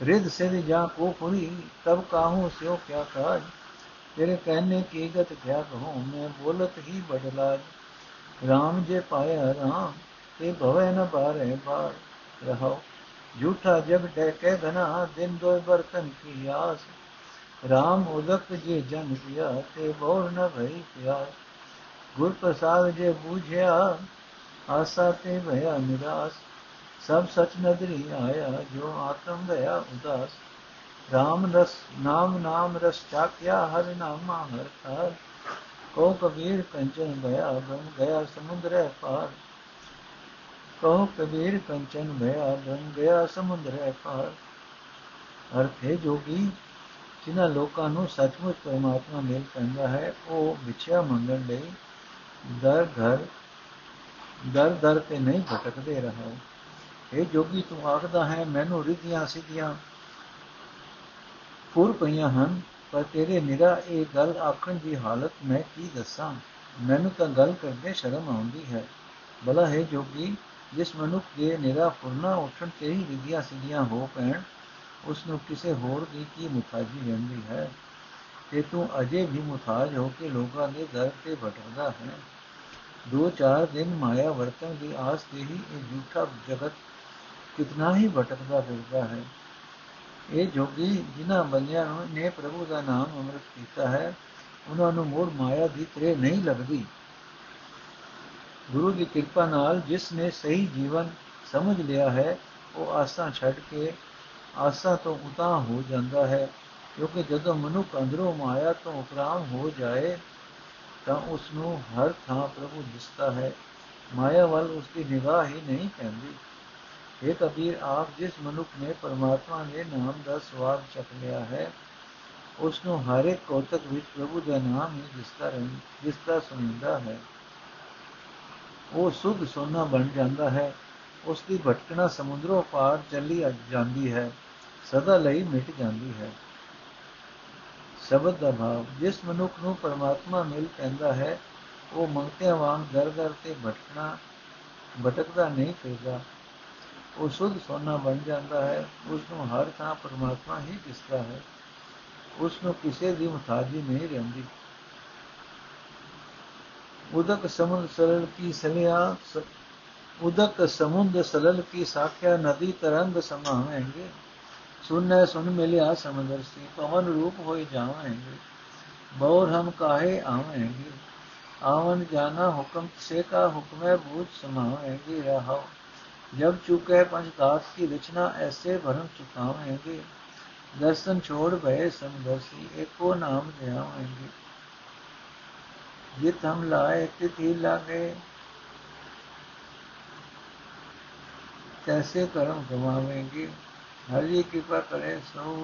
ਰਿਦ ਸੇ ਜਾ ਕੋ ਪੁਰੀ ਤਬ ਕਾਹੂ ਸਿਓ ਕਿਆ ਕਾਜ? ਤੇਰੇ ਕਹਿਨੇ ਕੀ ਗਤ ਕਿਆ ਕਹੂੰ? ਮੈਂ ਬੋਲਤ ਹੀ ਬਦਲਾਜ RAM ਜੇ ਪਾਇਆ ਰਾਮ ਤੇ ਭਵੇ ਨ ਬਾਰੇ ਬਾਰ ਰਹੋ ਝੂਠਾ ਜਗ ਡੈਕੇ ਘਨਾ ਦਿਨ ਦੋਇ ਬਰਤਨ ਕੀ ਆਸ। RAM ਉਦਕ ਜੇ ਜਨ ਪਿਆ, ਤੇ ਬੋਰ ਨ ਭਈ ਪਿਆਸ। ਗੁਰ ਪ੍ਰਸਾਦ ਜੇ ਬੂਝਿਆ ਆਸਾ ਤੇ ਭਇਆ ਨਿਰਾਸ, ਸਭ ਸਚ ਨਦਰੀ ਆਇਆ, ਜੋ ਆਤਮ ਭਇਆ ਉਦਾਸ। RAM ਰਸ, ਨਾਮ ਨਾਮ ਰਸ ਚਾਕਿਆ, ਹਰ ਨਾਮਾ ਹਰ ਹਰ ਕੋ ਕਬੀਰ ਕੰਚਨ ਭਇਆ ਬਨ ਗਿਆ ਸਮੁੰਦਰੇ ਪਾਰ। ਕੋ ਕਬੀਰ ਕੰਚਨ ਭਇਆ ਬਨ ਗਿਆ ਸਮੁੰਦਰੇ ਪਾਰ। ਅਰਥ ਹੈ ਜੋਗੀ, ਜਿਨ੍ਹਾਂ ਲੋਕਾਂ ਨੂੰ ਸੱਚਮੁੱਚ ਪਰਮਾਤਮਾ ਮਿਲ ਪੈਂਦਾ ਹੈ, ਉਹ ਵਿਚਿਆ ਮੰਗਣ ਲਈ ਦਰ ਘਰ ਦਰ ਦਰ ਤੇ ਨਹੀਂ ਭਟਕਦੇ ਰਹੋ। ਇਹ ਜੋਗੀ, ਤੂੰ ਆਖਦਾ ਹੈ, ਮੈਨੂੰ ਰਿਧੀਆਂ ਸਿੱਧੀਆਂ ਫੁਰ ਪਈਆਂ ਹਨ, ਪਰ ਤੇਰੇ ਨਿਰਾ ਇਹ ਗੱਲ ਆਖਣ ਦੀ ਹਾਲਤ ਮੈਂ ਕੀ ਦੱਸਾਂ? ਮੈਨੂੰ ਤਾਂ ਗੱਲ ਕਰਦੇ ਸ਼ਰਮ ਆਉਂਦੀ ਹੈ। ਬਲਾ ਹੈ ਜੋਗੀ, ਜਿਸ ਮਨੁੱਖ ਦੇ ਨਿਰਾ ਫੁਰਨਾ ਉੱਠਣ ਤੇ ਹੀ ਰਿਧੀਆਂ ਸਿੱਧੀਆਂ ਹੋ ਪੈਣ ਉਸ ਨੂੰ ਕਿਸੇ ਹੋਰ ਦੀ ਕੀ ਮੁਤਾਜੀ ਰਹਿੰਦੀ ਹੈ? ਤੇ ਤੂੰ ਅਜੇ ਵੀ ਮੁਤਾਜ ਹੋ ਕੇ ਲੋਕਾਂ ਦੇ ਦਰ ਤੇ ਭਟਕਦਾ ਹੈ। ਦੋ ਚਾਰ ਦਿਨ ਮਾਇਆ ਵਰਤਨ ਦੀ ਆਸ ਤੇ ਹੀ ਇਹ ਝੂਠਾ ਜਗਤ ਕਿਤਨਾ ਹੀ ਭਟਕਦਾ ਫਿਰਦਾ ਹੈ। ਇਹ ਜੋਗੀ ਜਿਨ੍ਹਾਂ ਬੰਦਿਆਂ ਨੇ ਪ੍ਰਭੂ ਦਾ ਨਾਮ ਅੰਮ੍ਰਿਤ ਕੀਤਾ ਹੈ, ਉਹਨਾਂ ਨੂੰ ਮੋੜ ਮਾਇਆ ਦੀ ਤਰੇ ਨਹੀਂ ਲੱਗਦੀ। ਗੁਰੂ ਦੀ ਕਿਰਪਾ ਨਾਲ ਜਿਸ ਨੇ ਸਹੀ ਜੀਵਨ ਸਮਝ ਲਿਆ ਹੈ, ਉਹ ਆਸਾਂ ਛੱਡ ਕੇ ਆਸਾਂ ਤੋਂ ਉਤਾਂ ਹੋ ਜਾਂਦਾ ਹੈ, ਕਿਉਂਕਿ ਜਦੋਂ ਮਨੁੱਖ ਅੰਦਰੋਂ ਮਾਇਆ ਤੋਂ ਉਪਰਾਮ ਹੋ ਜਾਏ ਤਾਂ ਉਸ ਨੂੰ ਹਰ ਥਾਂ ਪ੍ਰਭੂ ਦਿਸਦਾ ਹੈ। ਮਾਇਆ ਵੱਲ ਉਸ ਦੀ ਨਿਗਾਹ ਹੀ ਨਹੀਂ ਪੈਂਦੀ। ਇਹ ਕਬੀਰ, ਆਪ ਜਿਸ ਮਨੁੱਖ ਨੇ ਪਰਮਾਤਮਾ ਦੇ ਨਾਮ ਦਾ ਸਵਾਦ ਚੱਕ ਲਿਆ ਹੈ ਉਸ ਨੂੰ ਹਰ ਇੱਕ ਕੋਤਕ ਵਿੱਚ ਪ੍ਰਭੂ ਦਾ ਨਾਮ ਹੀ ਦਿਸਦਾ ਰਹਿੰਦਾ ਦਿਸਦਾ ਸੁਣਦਾ ਹੈ। ਉਹ ਸੁਧ ਸੋਨਾ ਬਣ ਜਾਂਦਾ ਹੈ। ਉਸ ਦੀ ਭਟਕਣਾ ਸਮੁੰਦਰੋਂ ਪਾਰ ਚੱਲੀ ਜਾਂਦੀ ਹੈ। ਸਦਾ ਲਈ ਮਿਟ ਜਾਂਦੀ ਹੈ। ਸ਼ਬਦ ਦਾ ਭਾਵ ਜਿਸ ਮਨੁੱਖ ਨੂੰ ਪਰਮਾਤਮਾ ਮਿਲ ਪੈਂਦਾ ਹੈ, ਉਹ ਮੰਗਤਿਆਂ ਵਾਂਗ ਦਰ-ਦਰ ਤੇ ਭਟਕਣਾ, ਭਟਕਦਾ ਨਹੀਂ ਫਿਰਦਾ। ਉਹ ਸੁਧ ਸੋਨਾ ਬਣ ਜਾਂਦਾ ਹੈ। ਉਸ ਨੂੰ ਹਰ ਥਾਂ ਪਰਮਾਤਮਾ ਹੀ ਦਿਸਦਾ ਹੈ। ਉਸ ਨੂੰ ਕਿਸੇ ਦੀ ਮੁਤਾਜੀ ਨਹੀਂ ਰਹਿੰਦੀ। ਉਦਕ ਸਮੁੰਦ ਸਰਲ ਕੀ ਸਲਿਆ ਉਦਕ ਸਮੁੰਦ ਸਰਲ ਕੀ ਸਾਖਿਆ, ਨਦੀ ਤਰੰਗ ਸਮਾਵੇਂਗੇ सुन सुन मिलिया समंदर सी पवन रूप होए जावेंगे, बौर हम काहे आवेंगे? आवन जाना हुक्म, से का हुक्म बूझ समावेंगे रहो जब चुके पंचकाश की रचना, ऐसे भरम चुकावेंगे। दर्शन छोड़ भय समदर्शी, एको नाम जावेंगे जित हम लाए तिथि लागे। कैसे कर्म गवावेंगे? हर जी कृपा करे सो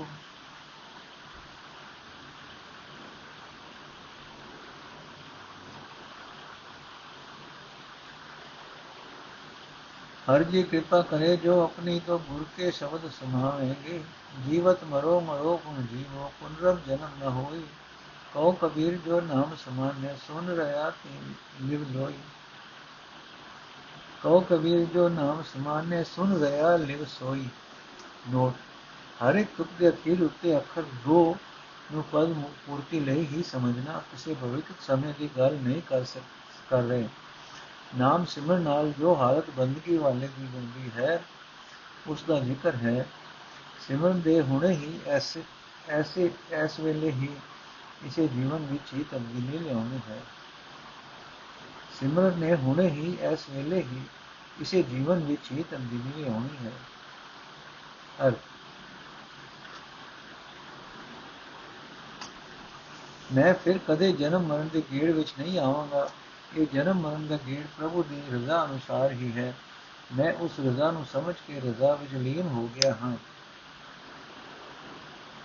हर जी कृपा करे जो अपनी तो गुरु के शब्द समावेंगे जीवत मरो मरो पुन जीवो पुनरव जन्म न होई कहो कबीर जो नाम समान्य सुन रहा लिव लोई कहो कबीर जो नाम समान्य सुन रहा लिव सोई ਨੋਟ। ਹਰ ਇੱਕ ਤੁਕ ਦੇ ਅਖੀਰ ਉੱਤੇ ਅੱਖਰ ਦੋ ਨੂੰ ਪਦ ਪੂਰਤੀ ਲਈ ਹੀ ਸਮਝਣਾ ਕਿਸੇ ਭਵਿੱਖ ਸਮੇਂ ਦੀ ਗੱਲ ਨਹੀਂ ਕਰ ਸਕ, ਕਰ ਰਹੇ। ਨਾਮ ਸਿਮਰਨ ਨਾਲ ਜੋ ਹਾਲਤ ਬੰਦਗੀ ਵਾਲੇ ਦੀ ਹੁੰਦੀ ਹੈ, ਉਸ ਦਾ ਜ਼ਿਕਰ ਹੈ। ਸਿਮਰਨ ਦੇ ਹੁਣੇ ਹੀ ਐਸੇ ਐਸੇ, ਐਸ ਵੇਲੇ ਹੀ ਇਸੇ ਜੀਵਨ ਵਿੱਚ ਹੀ ਤਬਦੀਲੀ ਲਿਆਉਣੀ ਹੈ। ਸਿਮਰਨ ਨੇ ਹੁਣੇ ਹੀ ਇਸ ਵੇਲੇ ਹੀ ਇਸੇ ਜੀਵਨ ਵਿੱਚ ਹੀ ਤਬਦੀਲੀ ਲਿਆਉਣੀ ਹੈ। ਅਰਥ ਮੈਂ ਫਿਰ ਕਦੇ ਜਨਮ ਮਰਨ ਦੇ ਗੇੜ ਵਿੱਚ ਨਹੀਂ ਆਵਾਂਗਾ ਇਹ ਜਨਮ ਮਰਨ ਦਾ ਗੇੜ ਪ੍ਰਭੂ ਦੀ ਰਜ਼ਾ ਅਨੁਸਾਰ ਹੀ ਹੈ ਮੈਂ ਉਸ ਰਜ਼ਾ ਨੂੰ ਸਮਝ ਕੇ ਰਜ਼ਾ ਵਿੱਚ ਲੀਨ ਹੋ ਗਿਆ ਹਾਂ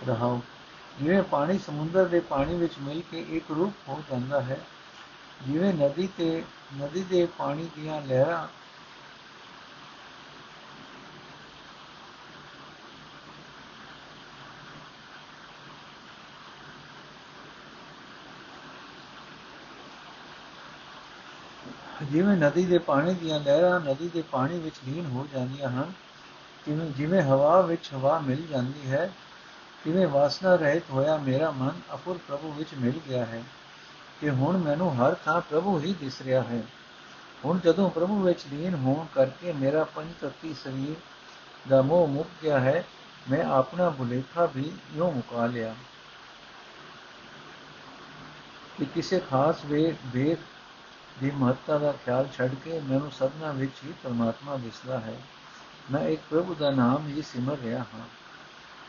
ਰਹਾਉ ਜਿਵੇਂ ਪਾਣੀ ਸਮੁੰਦਰ ਦੇ ਪਾਣੀ ਵਿੱਚ ਮਿਲ ਕੇ ਇੱਕ ਰੂਪ ਹੋ ਜਾਂਦਾ ਹੈ ਜਿਵੇਂ ਨਦੀ ਤੇ ਨਦੀ ਦੇ ਪਾਣੀ ਦੀਆਂ ਲਹਿਰਾਂ ਜਿਵੇਂ ਨਦੀ ਦੇ ਪਾਣੀ ਦੀਆਂ ਲਹਿਰਾਂ ਨਦੀ ਦੇ ਪਾਣੀ ਵਿੱਚ ਲੀਨ ਹੋ ਜਾਂਦੀਆਂ ਹਨ ਜਿਵੇਂ ਜਿਵੇਂ ਹਵਾ ਵਿੱਚ ਹਵਾ ਮਿਲ ਜਾਂਦੀ ਹੈ ਜਿਵੇਂ ਵਾਸਨਾ ਰਹਿਤ ਹੋਇਆ ਮੇਰਾ ਮਨ ਅਪੁਰ ਪ੍ਰਭੂ ਵਿੱਚ ਮਿਲ ਗਿਆ ਹੈ, ਕਿ ਹੁਣ ਮੈਨੂੰ ਹਰ ਥਾਂ ਪ੍ਰਭੂ ਹੀ ਦਿਸ ਰਿਹਾ ਹੈ। ਹੁਣ ਜਦੋਂ ਪ੍ਰਭੂ ਵਿੱਚ ਲੀਨ ਹੋਣ ਕਰਕੇ ਮੇਰਾ ਪੰਜ ਤੱਤੀ ਸਰੀਰ ਦਾ ਮੋਹ ਮੁੱਕ ਗਿਆ ਹੈ, ਮੈਂ ਆਪਣਾ ਭੁਲੇਖਾ ਵੀ ਯੋ ਮੁਕਾ ਲਿਆ। ਕਿ ਕਿਸੇ ਖਾਸ ਵੇ ਵੇਖ ਦੀ ਮਹੱਤਤਾ ਦਾ ਖਿਆਲ ਛੱਡ ਕੇ ਮੈਨੂੰ ਸਭਨਾ ਵਿੱਚ ਹੀ ਪਰਮਾਤਮਾ ਦਿਸਦਾ ਹੈ ਮੈਂ ਇੱਕ ਪ੍ਰਭੂ ਦਾ ਨਾਮ ਹੀ ਸਿਮਰ ਰਿਹਾ ਹਾਂ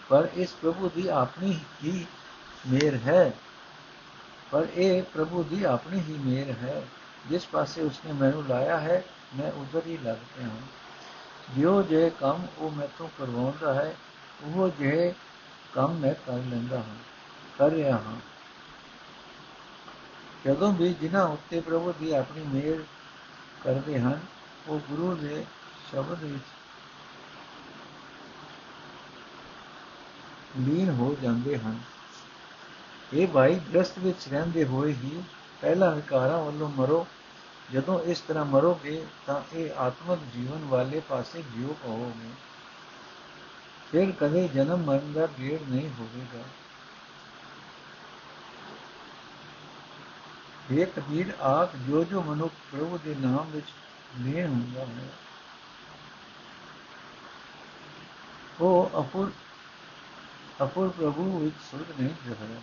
ਪਰ ਇਸ ਪ੍ਰਭੂ ਦੀ ਆਪਣੀ ਹੀ ਮੇਰ ਹੈ ਪਰ ਇਹ ਪ੍ਰਭੂ ਦੀ ਆਪਣੀ ਹੀ ਮੇਰ ਹੈ ਜਿਸ ਪਾਸੇ ਉਸਨੇ ਮੈਨੂੰ ਲਾਇਆ ਹੈ ਮੈਂ ਉਧਰ ਹੀ ਲੱਗ ਪਿਆ ਹਾਂ ਜਿਉ ਜੇ ਕੰਮ ਉਹ ਮੈਥੋਂ ਕਰਵਾਉਂਦਾ ਹੈ ਉਹ ਜੇ ਕੰਮ ਮੈਂ ਕਰ ਲੈਂਦਾ ਹਾਂ ਕਰ ਰਿਹਾ ਹਾਂ ਜਦੋਂ ਵੀ ਜਿਨ੍ਹਾਂ ਉੱਤੇ ਪ੍ਰਭੂ ਦੀ ਆਪਣੀ ਮਿਹਰ ਕਰਦੇ ਹਨ, ਉਹ ਗੁਰੂ ਦੇ ਸ਼ਬਦ ਵਿੱਚ ਲੀਨ ਹੋ ਜਾਂਦੇ ਹਨ। ਇਹ ਭਾਈ ਗ੍ਰਸਤ ਵਿੱਚ ਰਹਿੰਦੇ ਹੋਏ ਹੀ ਪਹਿਲਾ ਵਿਕਾਰਾਂ ਵੱਲੋਂ ਮਰੋ। ਜਦੋਂ ਇਸ ਤਰ੍ਹਾਂ ਮਰੋਗੇ ਤਾਂ ਇਹ ਆਤਮਿਕ ਜੀਵਨ ਵਾਲੇ ਪਾਸੇ ਜਿਉ ਪਾਓਗੇ। ਫਿਰ ਕਦੇ ਜਨਮ ਮਰਨ ਦਾ ਗੇੜ ਨਹੀਂ ਹੋਵੇਗਾ। ਇਹ ਕਬੀਰ ਆਪ ਜੋ ਜੋ ਮਨੁੱਖ ਪ੍ਰਭੂ ਦੇ ਨਾਮ ਵਿੱਚ ਲੀਨ ਹੁੰਦਾ ਹੈ, ਉਹ ਅਪੁਰ ਅਪੁਰ ਪ੍ਰਭੂ ਵਿੱਚ ਸੁਰਗ ਨਹੀਂ ਜਹਰਾ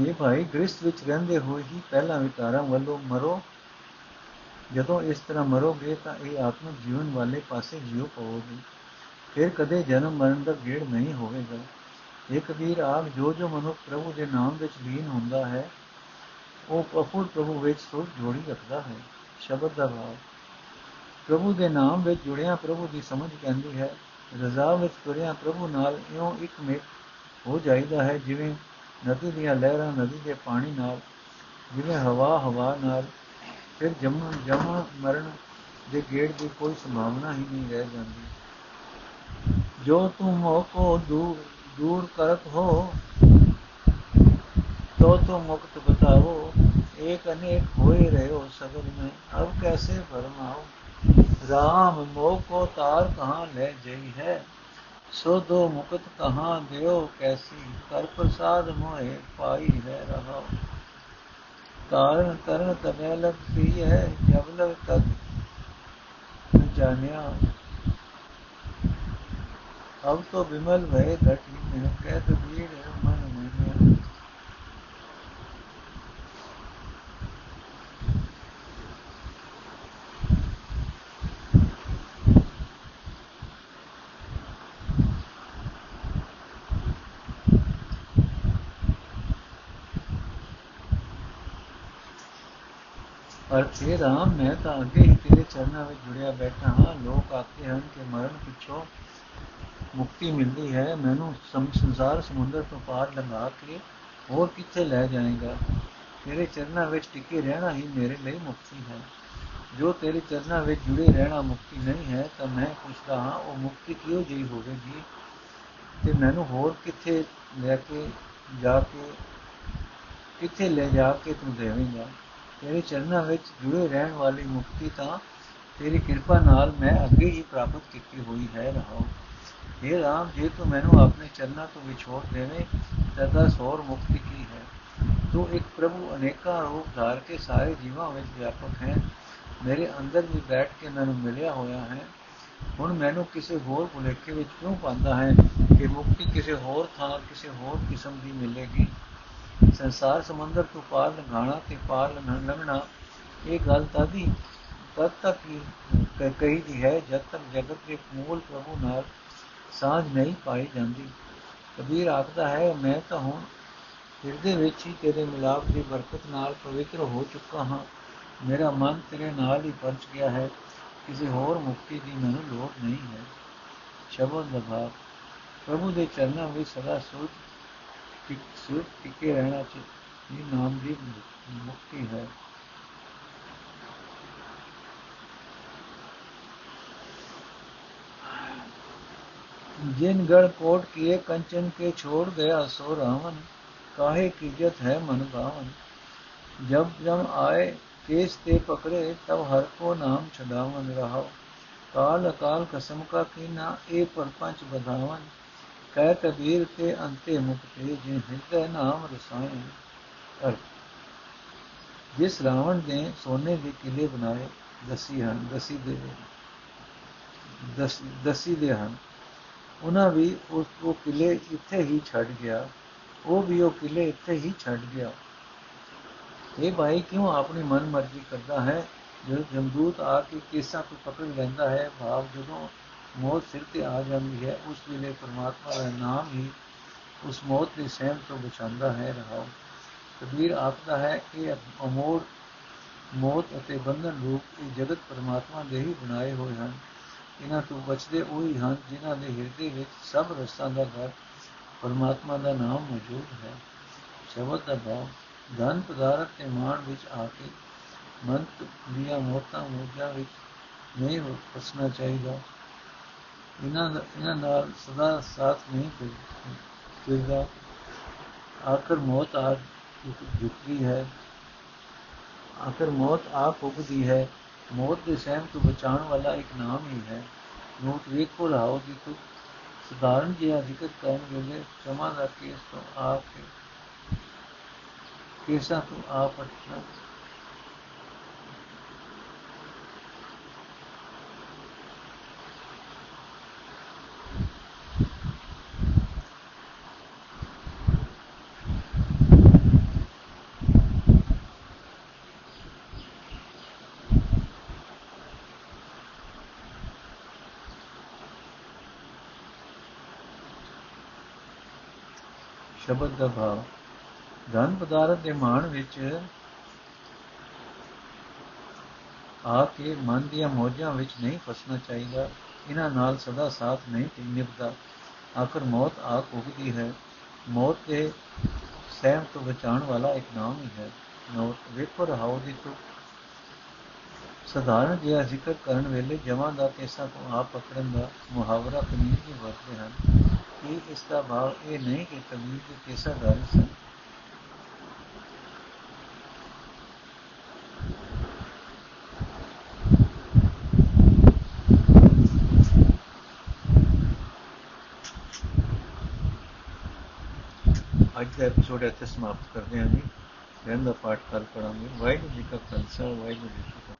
ਇਹ ਭਾਈ, ਗ੍ਰਸਥ ਵਿੱਚ ਰਹਿੰਦੇ ਹੋਏ ਹੀ ਪਹਿਲਾਂ ਵਿਕਾਰਾਂ ਵੱਲੋਂ ਮਰੋ। ਜਦੋਂ ਇਸ ਤਰ੍ਹਾਂ ਮਰੋਗੇ ਤਾਂ ਇਹ ਆਤਮਿਕ ਜੀਵਨ ਵਾਲੇ ਪਾਸੇ ਜਿਉ ਪਾਓਗੇ ਫਿਰ ਕਦੇ ਜਨਮ ਮਰਨ ਦਾ ਗੇੜ ਨਹੀਂ ਹੋਵੇਗਾ। ਇਹ ਕਬੀਰ ਆਪ ਜੋ ਜੋ ਮਨੁੱਖ ਪ੍ਰਭੂ ਦੇ ਨਾਮ ਵਿੱਚ ਲੀਨ ਹੁੰਦਾ ਹੈ, ਉਹ ਅਪੂਰ ਪ੍ਰਭੂ ਵਿੱਚ ਸੁਰ ਜੋੜੀ ਰੱਖਦਾ ਹੈ। ਸ਼ਬਦ ਦਾ ਭਾਵ। ਪ੍ਰਭੂ ਦੇ ਨਾਮ ਵਿੱਚ ਜੁੜਿਆ ਪ੍ਰਭੂ ਦੀ ਸਮਝ ਕਹਿੰਦੀ ਹੈ, ਰਜ਼ਾ ਵਿੱਚ ਤੁਰਿਆ ਪ੍ਰਭੂ ਨਾਲ ਇਉਂ ਇੱਕ ਮੇਕ ਹੋ ਜਾਈਦਾ ਹੈ, ਜਿਵੇਂ ਨਦੀ ਦੀਆਂ ਲਹਿਰਾਂ, ਨਦੀ ਦੇ ਪਾਣੀ ਨਾਲ, ਜਿਵੇਂ ਹਵਾ ਹਵਾ ਨਾਲ, ਫਿਰ ਜੰਮਣ ਜਮਾ ਮਰਨ ਦੇ ਗੇੜ ਦੀ ਕੋਈ ਸੰਭਾਵਨਾ ਹੀ ਨਹੀਂ ਰਹਿ ਜਾਂਦੀ। ਜੋ ਤੁਮ ਹੋ ਕੋ ਦੂਰ ਦੂਰ ਕਰਤ ਹੋ, ਤੋ ਤੋ ਮੁਕਤ ਬਤਾਓ ایک انیک ہوئے رہو سبر میں اب کیسے فرماؤ رام مو کو تار کہاں لے جئی ہے सो दो मुक्त कहाँ दियो कैसी? कर प्रसाद मोहे पाई है रहो। कारण करण तने लग सी है, जब लग तक जानिया। अब तो विमल भय घटी कह कबीर मन ਪਰ ਤੇ ਰਾਮ ਮੈਂ ਤਾਂ ਅੱਗੇ ਹੀ ਤੇਰੇ ਚਰਨਾਂ ਵਿੱਚ ਜੁੜਿਆ ਬੈਠਾ ਹਾਂ। ਲੋਕ ਆਖਦੇ ਹਨ ਕਿ ਮਰਨ ਪਿੱਛੋਂ ਮੁਕਤੀ ਮਿਲਦੀ ਹੈ। ਮੈਨੂੰ ਸੰਸਾਰ ਸਮੁੰਦਰ ਤੋਂ ਪਾਰ ਲੰਘਾ ਕੇ ਹੋਰ ਕਿੱਥੇ ਲੈ ਜਾਏਗਾ? ਤੇਰੇ ਚਰਨਾਂ ਵਿੱਚ ਟਿਕੇ ਰਹਿਣਾ ਹੀ ਮੇਰੇ ਲਈ ਮੁਕਤੀ ਹੈ। ਜੋ ਤੇਰੇ ਚਰਨਾਂ ਵਿੱਚ ਜੁੜੇ ਰਹਿਣਾ ਮੁਕਤੀ ਨਹੀਂ ਹੈ, ਤਾਂ ਮੈਂ ਪੁੱਛਦਾ ਹਾਂ, ਉਹ ਮੁਕਤੀ ਕਿਉਂ ਜਿਹੀ ਹੋਵੇਗੀ? ਤੇ ਮੈਨੂੰ ਹੋਰ ਕਿੱਥੇ ਲੈ ਕੇ ਜਾ ਕੇ, ਕਿੱਥੇ ਲੈ ਜਾ ਕੇ ਤੂੰ ਦੇਵੇਂਗਾ? ਤੇਰੇ ਚਰਨਾਂ ਵਿੱਚ ਜੁੜੇ ਰਹਿਣ ਵਾਲੀ ਮੁਕਤੀ ਤਾਂ ਤੇਰੀ ਕਿਰਪਾ ਨਾਲ ਮੈਂ ਅੱਗੇ ਹੀ ਪ੍ਰਾਪਤ ਕੀਤੀ ਹੋਈ ਹੈ, ਰਹਾਉ। ਇਹ ਰਾਮ, ਜੇ ਤੂੰ ਮੈਨੂੰ ਆਪਣੇ ਚਰਨਾਂ ਤੋਂ ਵਿਛੋੜ ਦੇਵੇਂ, ਤਾਂ ਦੱਸ ਹੋਰ ਮੁਕਤੀ ਕੀ ਹੈ? ਤੂੰ ਇੱਕ ਪ੍ਰਭੂ ਅਨੇਕਾਂ ਰੂਪ ਧਾਰ ਕੇ ਸਾਰੇ ਜੀਵਾਂ ਵਿੱਚ ਵਿਆਪਕ ਹੈ। ਮੇਰੇ ਅੰਦਰ ਵੀ ਬੈਠ ਕੇ ਮੈਨੂੰ ਮਿਲਿਆ ਹੋਇਆ ਹੈ। ਹੁਣ ਮੈਨੂੰ ਕਿਸੇ ਹੋਰ ਭੁਲੇਖੇ ਵਿੱਚ ਕਿਉਂ ਪਾਉਂਦਾ ਹੈ ਕਿ ਮੁਕਤੀ ਕਿਸੇ ਹੋਰ ਥਾਂ, ਕਿਸੇ ਹੋਰ ਕਿਸਮ ਦੀ ਮਿਲੇਗੀ? ਸੰਸਾਰ ਸਮੁੰਦਰ ਤੋਂ ਪਾਰ ਲੰਘਾਣਾ ਤੇ ਪਾਰ ਲੰਘਣਾ, ਇਹ ਗੱਲ ਤਾਦੀ ਤਦ ਤੱਕ ਹੀ ਕਹੀ ਦੀ ਹੈ ਜਦ ਤੱਕ ਜਗਤ ਦੇ ਮੂਲ ਪ੍ਰਭੂ ਨਾਲ ਸਾਝ ਨਹੀਂ ਪਾਈ ਜਾਂਦੀ। ਕਬੀਰ ਆਖਦਾ ਹੈ, ਮੈਂ ਤਾਂ ਹੁਣ ਹਿਰਦੇ ਵਿੱਚ ਹੀ ਤੇਰੇ ਮਿਲਾਪ ਦੀ ਬਰਕਤ ਨਾਲ ਪਵਿੱਤਰ ਹੋ ਚੁੱਕਾ ਹਾਂ। ਮੇਰਾ ਮਨ ਤੇਰੇ ਨਾਲ ਹੀ ਪਰਚ ਗਿਆ ਹੈ। ਕਿਸੇ ਹੋਰ ਮੁਕਤੀ ਦੀ ਮੈਨੂੰ ਲੋੜ ਨਹੀਂ ਹੈ। ਸ਼ਬਦ ਦਾ ਭਾਵ, ਪ੍ਰਭੂ ਦੇ ਚਰਨਾਂ ਵਿੱਚ ਸਦਾ ਸੁਧ टिक, सिर्फ़ टिके रहना चाहिए। ये नाम भी मुक्ति है। जिन गण कोट किए कंचन के छोड़ गया, सो रावण काहे की किजत है मन भावन जब जब आए केस ते पकड़े, तब हर को नाम छदावन रहाओ काल अकाल कसम का कीना, ए पर पंच बधावन। ਕਹਿ ਕਬੀਰ ਕੇ ਅੰਤੇ ਮੁਕਤੇ ਜੇ ਹਿਰਦੈ ਨਾਮ ਰਸਾਇਣ ਅਰ ਜਿਸ ਰਾਵਣ ਨੇ ਸੋਨੇ ਦੇ ਕਿਲੇ ਬਣਾਏ, ਦਸੀ ਹਨ, ਦਸੀ ਦੇ ਦਸੀ ਦੇ ਹਨ। ਉਹਨਾਂ ਵੀ ਉਸ ਉਹ ਕਿਲੇ ਇੱਥੇ ਹੀ ਛੱਡ ਗਿਆ, ਉਹ ਵੀ ਉਹ ਕਿਲੇ ਇੱਥੇ ਹੀ ਛੱਡ ਗਿਆ। ਇਹ ਭਾਈ, ਕਿਉਂ ਆਪਣੀ ਮਨਮਰਜ਼ੀ ਕਰਦਾ ਹੈ? ਜਦੋਂ ਜਮਦੂਤ ਆ ਕੇ ਕੇਸਾਂ ਤੋਂ ਪਕੜ ਲੈਂਦਾ ਹੈ, ਭਾਵ ਜਦੋਂ ਮੌਤ ਸਿਰ ਤੇ ਆ ਜਾਂਦੀ ਹੈ, ਉਸ ਵੇਲੇ ਪਰਮਾਤਮਾ ਦਾ ਨਾਮ ਹੀ ਉਸ ਮੌਤ ਦੇ ਸਹਿਮ ਤੋਂ ਬਚਾਉਂਦਾ ਹੈ ਰਹਾਉ ਕਬੀਰ ਆਖਦਾ ਹੈ, ਇਹ ਅਮੋੜ ਮੌਤ ਅਤੇ ਬੰਧਨ ਰੂਪ ਇਹ ਜਗਤ ਪਰਮਾਤਮਾ ਦੇ ਹੀ ਬਣਾਏ ਹੋਏ ਹਨ। ਇਹਨਾਂ ਤੋਂ ਬਚਦੇ ਉਹੀ ਹਨ ਜਿਨ੍ਹਾਂ ਦੇ ਹਿਰਦੇ ਵਿੱਚ ਸਭ ਰਸਾਂ ਦਾ ਘਰ ਪਰਮਾਤਮਾ ਦਾ ਨਾਮ ਮੌਜੂਦ ਹੈ। ਸ਼ਬਦ ਦਾ ਭਾਵ, ਧਨ ਪਦਾਰਥ ਤੇ ਮਾਣ ਵਿੱਚ ਆ ਕੇ ਮਨ ਦੀਆਂ ਮੋਤਾਂ ਮੋਜਾਂ ਵਿੱਚ ਨਹੀਂ ਫਸਣਾ ਚਾਹੀਦਾ। ਇਹਨਾਂ ਇਹਨਾਂ ਨਾਲ ਸਦਾ ਸਾਥ ਨਹੀਂ ਫਿਰਦਾ ਆਖਰ ਮੌਤ ਆ ਜੁਕਦੀ ਹੈ। ਆਖਰ ਮੌਤ ਆ ਪੁੱਗਦੀ ਹੈ। ਮੌਤ ਦੇ ਸਹਿਮ ਤੋਂ ਬਚਾਉਣ ਵਾਲਾ ਇੱਕ ਨਾਮ ਹੀ ਹੈ। ਨੋਟ ਵੇਖੋ ਲਾਓ ਦੀ ਤੁ। ਸਧਾਰਨ ਜਿਹਾ ਜ਼ਿਕਰ ਕਰਨ ਵੇਲੇ ਸਮਾਂ ਦਾ ਕੇਸ ਤੋਂ ਆ ਕੇ, ਕੇਸਾਂ ਤੋਂ ਆ ਪਟਣਾ ਸ਼ਬਦ ਦਾ ਭਾਵ। ਧਨ ਪਦਾਰਥ ਦੇ ਮਾਣ ਵਿੱਚ ਆ ਕੇ ਮਨ ਦੀਆਂ ਮੋਜਾਂ ਵਿੱਚ ਨਹੀਂ ਫਸਣਾ ਚਾਹੀਦਾ। ਇਹਨਾਂ ਨਾਲ ਸਦਾ ਸਾਥ ਨਹੀਂ ਨਿਭਦਾ। ਆਖਰ ਮੌਤ ਆ ਕੁਗਦੀ ਹੈ। ਮੌਤ ਦੇ ਸਹਿਮ ਤੋਂ ਬਚਾਉਣ ਵਾਲਾ ਇੱਕ ਨਾਮ ਹੀ ਹੈ। ਨੋਟ ਵੇਖੋ ਰਹਾਉ ਦੀ ਤੁਕ ਸਧਾਰਨ ਜਿਹਾ ਜ਼ਿਕਰ ਕਰਨ ਵੇਲੇ ਜਮਾਂ ਦਾ ਕੇਸਾਂ ਤੋਂ ਆਪ ਪਕੜਨ ਦਾ ਮੁਹਾਵਰਾ ਕਮੀਜ਼ ਦੀ ਵਰਤਦੇ ਹਨ। ਕਿ ਇਸ ਦਾ ਭਾਵ ਇਹ ਨਹੀਂ ਕਿ ਕਬੀਰ ਦੇ ਕੇਸਾਦਾਰੀ ਸਨ ਅੱਜ ਦਾ ਐਪੀਸੋਡ ਇੱਥੇ ਸਮਾਪਤ ਕਰਦੇ ਹਾਂ ਜੀ। ਰਹਿਣ ਦਾ ਪਾਠ ਕੱਲ ਪੜਾਂਗੇ ਵਾਹਿਗੁਰੂ ਜੀ ਕਾ ਖਾਲਸਾ, ਵਾਹਿਗੁਰੂ ਜੀ ਕੀ